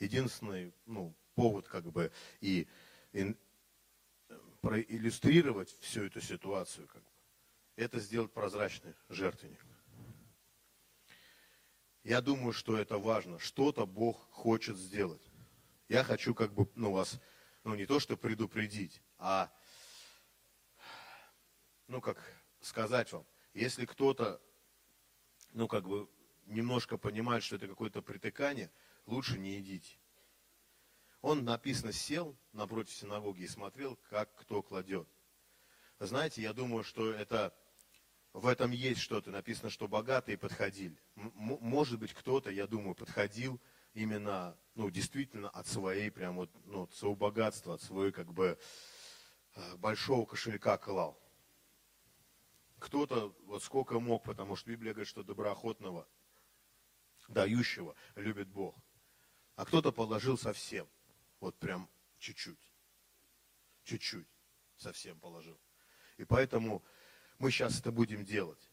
Единственный, ну, повод, как бы, и, и проиллюстрировать всю эту ситуацию, как бы, это сделать прозрачный жертвенник. Я думаю, что это важно. Что-то Бог хочет сделать. Я хочу как бы ну, вас ну, не то, что предупредить, а, ну, как сказать вам, если кто-то, ну, как бы, немножко понимает, что это какое-то притыкание, лучше не идите. Он, написано, сел напротив синагоги и смотрел, как кто кладет. Знаете, я думаю, что это в этом есть что-то. Написано, что богатые подходили. М- может быть, кто-то, я думаю, подходил именно, ну, действительно от своей, прям вот, ну, от своего богатства, от своего, как бы, э, большого кошелька клал. Кто-то вот сколько мог, потому что Библия говорит, что доброохотного, дающего любит Бог. А кто-то положил совсем, вот прям чуть-чуть, чуть-чуть совсем положил. И поэтому мы сейчас это будем делать.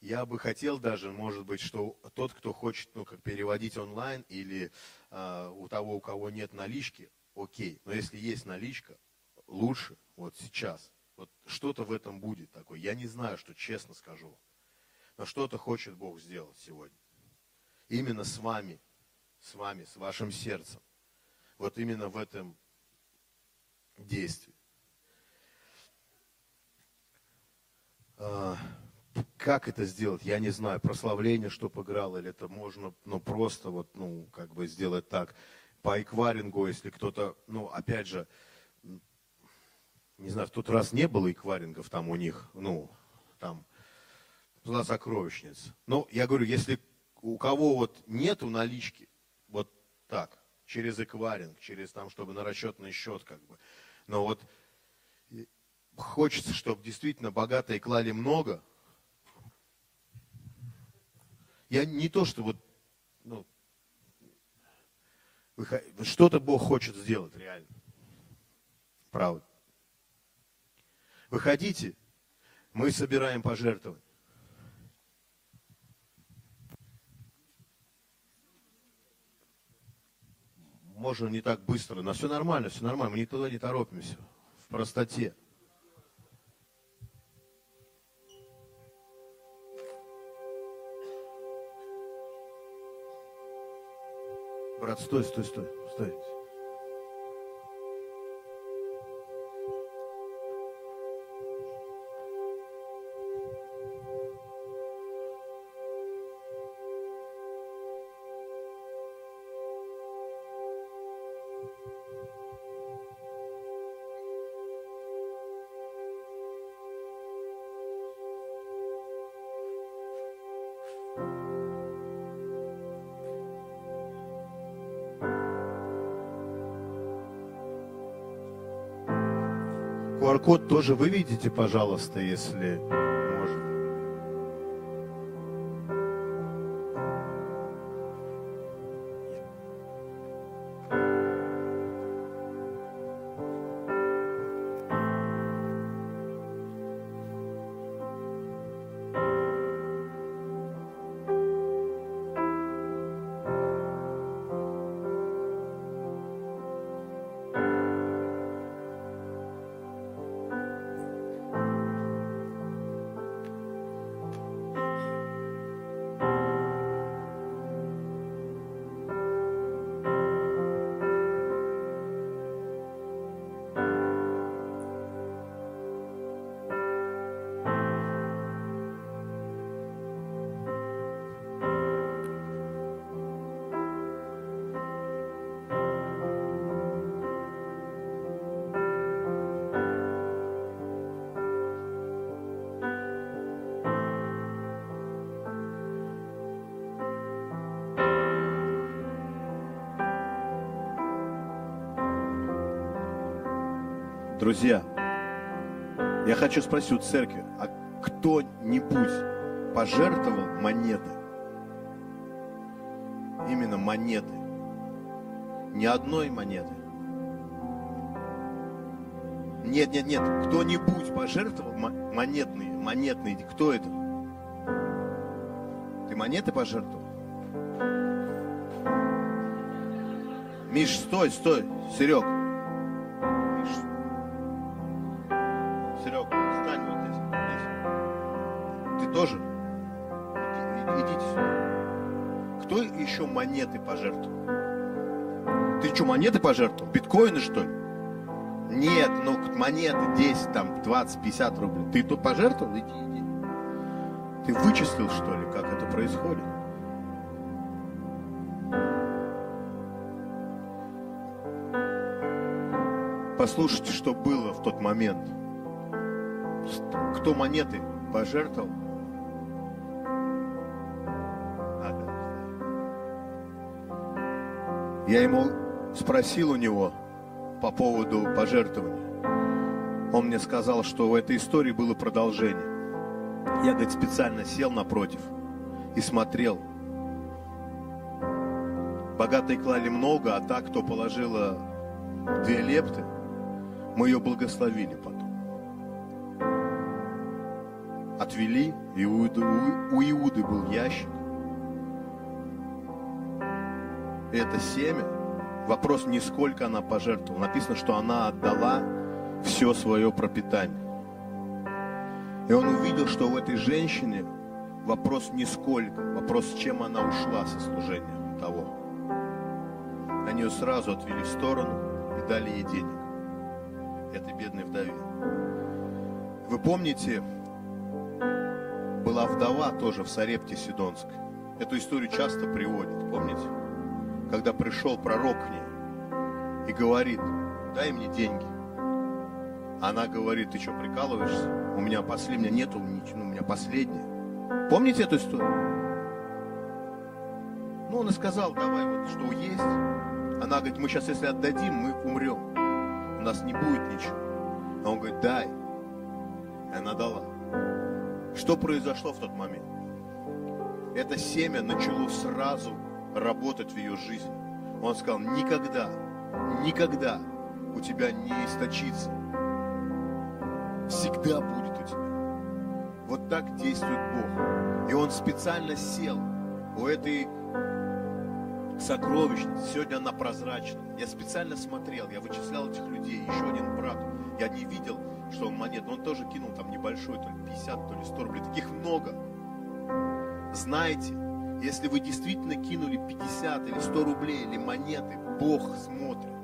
Я бы хотел даже, может быть, что тот, кто хочет ну, как переводить онлайн или э, у того, у кого нет налички, окей. Но если есть наличка, лучше вот сейчас. Вот что-то в этом будет такое. Я не знаю, что честно скажу. Но что-то хочет Бог сделать сегодня. Именно с вами, с вами, с вашим сердцем. Вот именно в этом действии. Как это сделать, я не знаю. Прославление, что играл, или это можно, ну, просто вот, ну, как бы сделать так. По экварингу, если кто-то, ну, опять же, не знаю, в тот раз не было экварингов там у них, ну, там, была сокровищница. Но я говорю, если у кого вот нету налички, вот так, через экваринг, через там, чтобы на расчетный счет, как бы, но вот хочется, чтобы действительно богатые клали много. Я не то, что вот, ну, что-то Бог хочет сделать реально. Правда. Выходите, мы собираем пожертвования. Можно не так быстро, но все нормально, все нормально, мы никуда не торопимся, в простоте. Брат, стой, стой, стой, стой. QR-код тоже выведите, пожалуйста, если Друзья, я хочу спросить у церкви, а кто-нибудь пожертвовал монеты? Именно монеты. Ни одной монеты. Нет, нет, нет. Кто-нибудь пожертвовал монетные, монетные? Кто это? Ты монеты пожертвовал? Миш, стой, стой, Серег. Пожертвовал. Ты что, монеты пожертвовал? Биткоины, что ли? Нет, ну монеты 10, там 20, 50 рублей. Ты тут пожертвовал? Иди, иди. Ты вычислил, что ли, как это происходит? Послушайте, что было в тот момент. Кто монеты пожертвовал? Я ему спросил у него по поводу пожертвований. Он мне сказал, что в этой истории было продолжение. Я, говорит, специально сел напротив и смотрел. Богатые клали много, а та, кто положила две лепты, мы ее благословили потом. Отвели, и у Иуды, у Иуды был ящик. Это семя, вопрос не сколько она пожертвовала. Написано, что она отдала все свое пропитание. И он увидел, что в этой женщине вопрос не сколько, вопрос, чем она ушла со служения того. Они ее сразу отвели в сторону и дали ей денег этой бедной вдове. Вы помните, была вдова тоже в Сарепте Сидонской. Эту историю часто приводят, помните? Когда пришел пророк к ней и говорит, дай мне деньги. Она говорит, ты что, прикалываешься? У меня последняя, нету ничего, у меня последняя. Помните эту историю? Ну, он и сказал, давай вот, что есть. Она говорит, мы сейчас, если отдадим, мы умрем у нас не будет ничего. А он говорит, дай. И она дала. Что произошло в тот момент? Это семя начало сразу работать в ее жизни. Он сказал, никогда, никогда у тебя не источится. Всегда будет у тебя. Вот так действует Бог. И он специально сел у этой сокровищница. Сегодня она прозрачна. Я специально смотрел, я вычислял этих людей. Еще один брат. Я не видел, что он монет, но он тоже кинул там небольшой, то ли 50, то ли 100 рублей. Таких много. Знаете, если вы действительно кинули 50 или 100 рублей или монеты, Бог смотрит.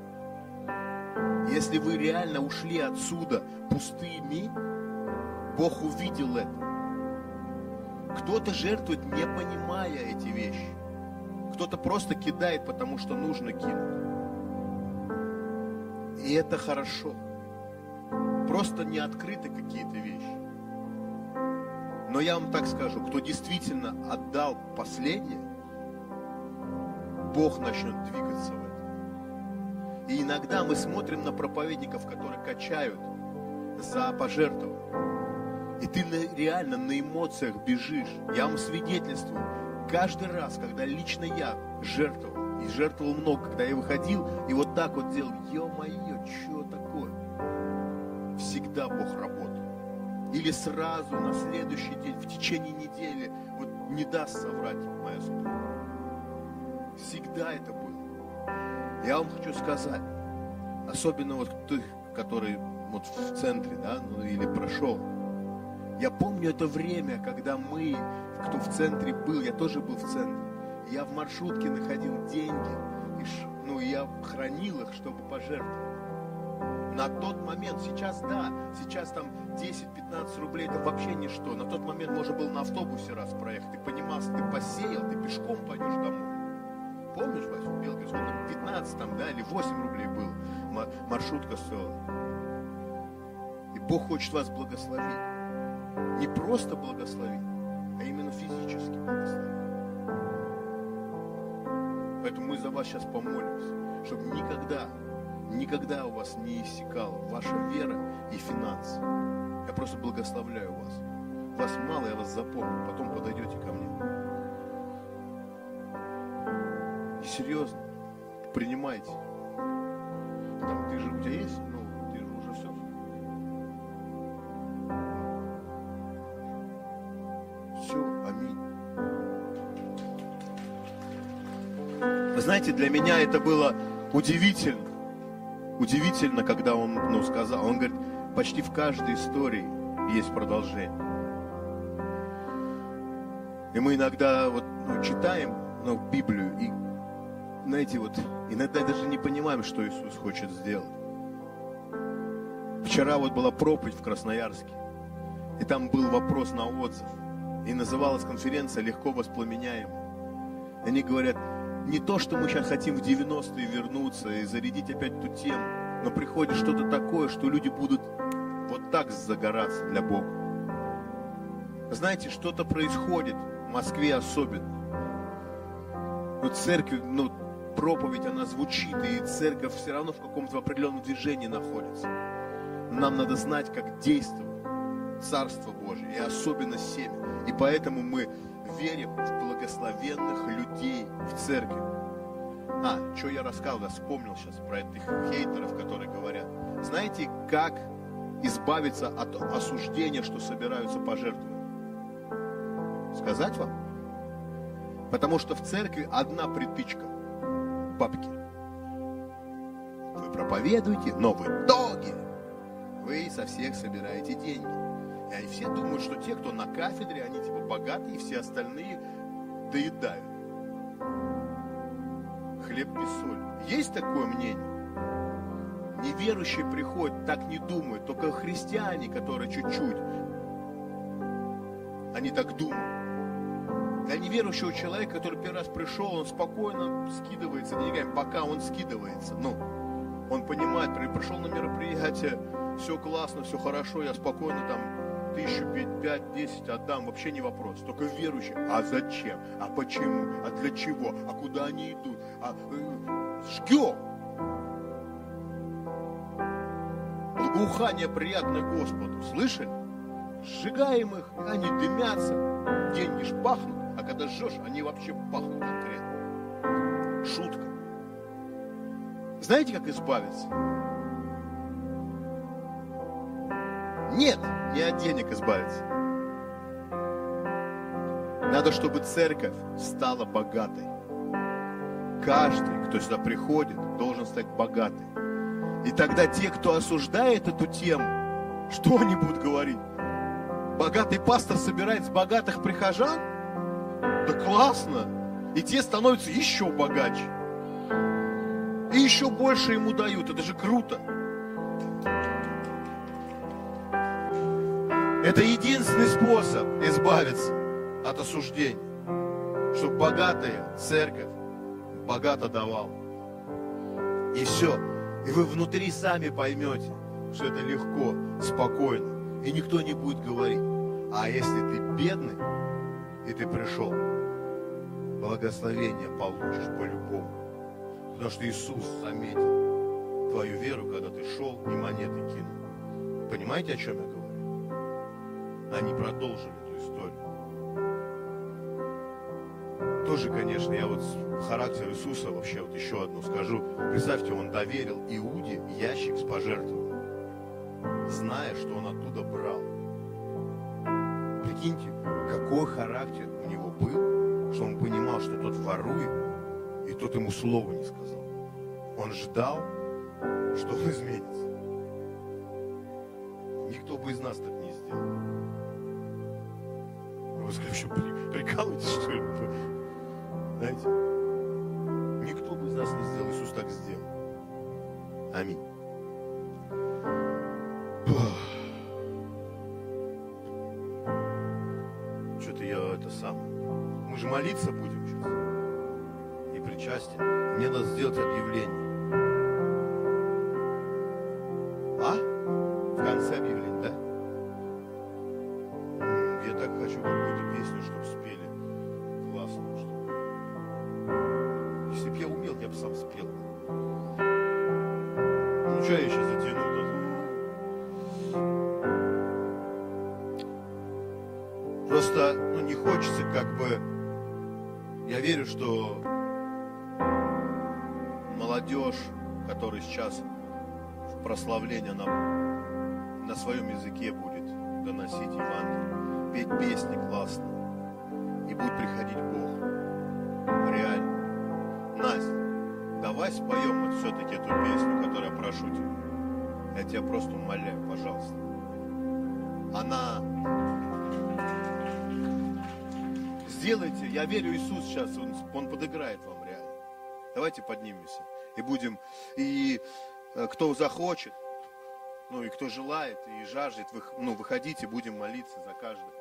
Если вы реально ушли отсюда пустыми, Бог увидел это. Кто-то жертвует, не понимая эти вещи. Кто-то просто кидает, потому что нужно кинуть. И это хорошо. Просто не открыты какие-то вещи. Но я вам так скажу, кто действительно отдал последнее, Бог начнет двигаться в этом. И иногда мы смотрим на проповедников, которые качают за пожертвование. И ты реально на эмоциях бежишь. Я вам свидетельствую каждый раз, когда лично я жертвовал, и жертвовал много, когда я выходил, и вот так вот делал, ё-моё, что такое? Всегда Бог работал. Или сразу, на следующий день, в течение недели, вот не даст соврать моя супруга. Всегда это было. Я вам хочу сказать, особенно вот ты, который вот в центре, да, ну или прошел, я помню это время, когда мы, кто в центре был, я тоже был в центре. Я в маршрутке находил деньги, и, ну, я хранил их, чтобы пожертвовать. На тот момент, сейчас да, сейчас там 10-15 рублей это вообще ничто. На тот момент можно было на автобусе раз проехать. Ты понимал, ты посеял, ты пешком пойдешь домой. Помнишь, Вася, Белгороде сколько? 15 там, да, или 8 рублей был маршрутка стоила. И Бог хочет вас благословить не просто благословить, а именно физически благословить. Поэтому мы за вас сейчас помолимся, чтобы никогда, никогда у вас не иссякала ваша вера и финансы. Я просто благословляю вас. Вас мало, я вас запомню, потом подойдете ко мне. И серьезно, принимайте. Там, ты же, у тебя есть знаете, для меня это было удивительно. Удивительно, когда он ну, сказал, он говорит, почти в каждой истории есть продолжение. И мы иногда вот, ну, читаем ну, Библию, и знаете, вот иногда даже не понимаем, что Иисус хочет сделать. Вчера вот была проповедь в Красноярске, и там был вопрос на отзыв, и называлась конференция «Легко воспламеняем». Они говорят, не то, что мы сейчас хотим в 90-е вернуться и зарядить опять эту тему, но приходит что-то такое, что люди будут вот так загораться для Бога. Знаете, что-то происходит в Москве особенно. Вот церковь, ну, проповедь, она звучит, и церковь все равно в каком-то определенном движении находится. Нам надо знать, как действовать Царство Божие, и особенно семя. И поэтому мы верим в благословенных людей в церкви. А, что я рассказывал, я вспомнил сейчас про этих хейтеров, которые говорят. Знаете, как избавиться от осуждения, что собираются пожертвовать? Сказать вам? Потому что в церкви одна притычка. Бабки. Вы проповедуете, но в итоге вы со всех собираете деньги. И все думают, что те, кто на кафедре, они типа богатые, и все остальные доедают. Хлеб без соли. Есть такое мнение? Неверующие приходят, так не думают. Только христиане, которые чуть-чуть, они так думают. Для неверующего человека, который первый раз пришел, он спокойно скидывается деньгами, пока он скидывается. Ну, он понимает, пришел на мероприятие, все классно, все хорошо, я спокойно там тысячу, пять, десять отдам, вообще не вопрос. Только верующий, а зачем? А почему? А для чего? А куда они идут? А э, жгем. Благоухание приятное Господу. Слышали? Сжигаем их, они дымятся, деньги ж пахнут, а когда жжешь, они вообще пахнут конкретно. Шутка. Знаете, как избавиться? Нет, не от денег избавиться. Надо, чтобы церковь стала богатой. Каждый, кто сюда приходит, должен стать богатой. И тогда те, кто осуждает эту тему, что они будут говорить? Богатый пастор собирает с богатых прихожан? Да классно! И те становятся еще богаче. И еще больше ему дают. Это же круто. Это единственный способ избавиться от осуждения, чтобы богатая церковь богато давала. И все. И вы внутри сами поймете, что это легко, спокойно. И никто не будет говорить. А если ты бедный, и ты пришел, благословение получишь по-любому. Потому что Иисус заметил твою веру, когда ты шел и монеты кинул. Понимаете, о чем я говорю? Они продолжили эту историю. Тоже, конечно, я вот характер Иисуса вообще вот еще одну скажу. Представьте, он доверил Иуде ящик с пожертвованием, зная, что он оттуда брал. Прикиньте, какой характер у него был, что он понимал, что тот ворует, и тот ему слова не сказал. Он ждал, что он изменится. Никто бы из нас так не сделал. Сказали, что прикалываетесь, что ли? Знаете? Никто бы из нас не сделал, Иисус так сделал. Аминь. Что-то я это сам. Мы же молиться прославление нам на своем языке будет доносить Евангелие, петь песни классно, и будет приходить Бог. Реально. Настя, давай споем вот все-таки эту песню, которую я прошу тебя. Я тебя просто умоляю, пожалуйста. Она... Сделайте, я верю, Иисус сейчас, Он, он подыграет вам реально. Давайте поднимемся и будем, и э, кто захочет, ну и кто желает и жаждет, ну, выходите, будем молиться за каждого.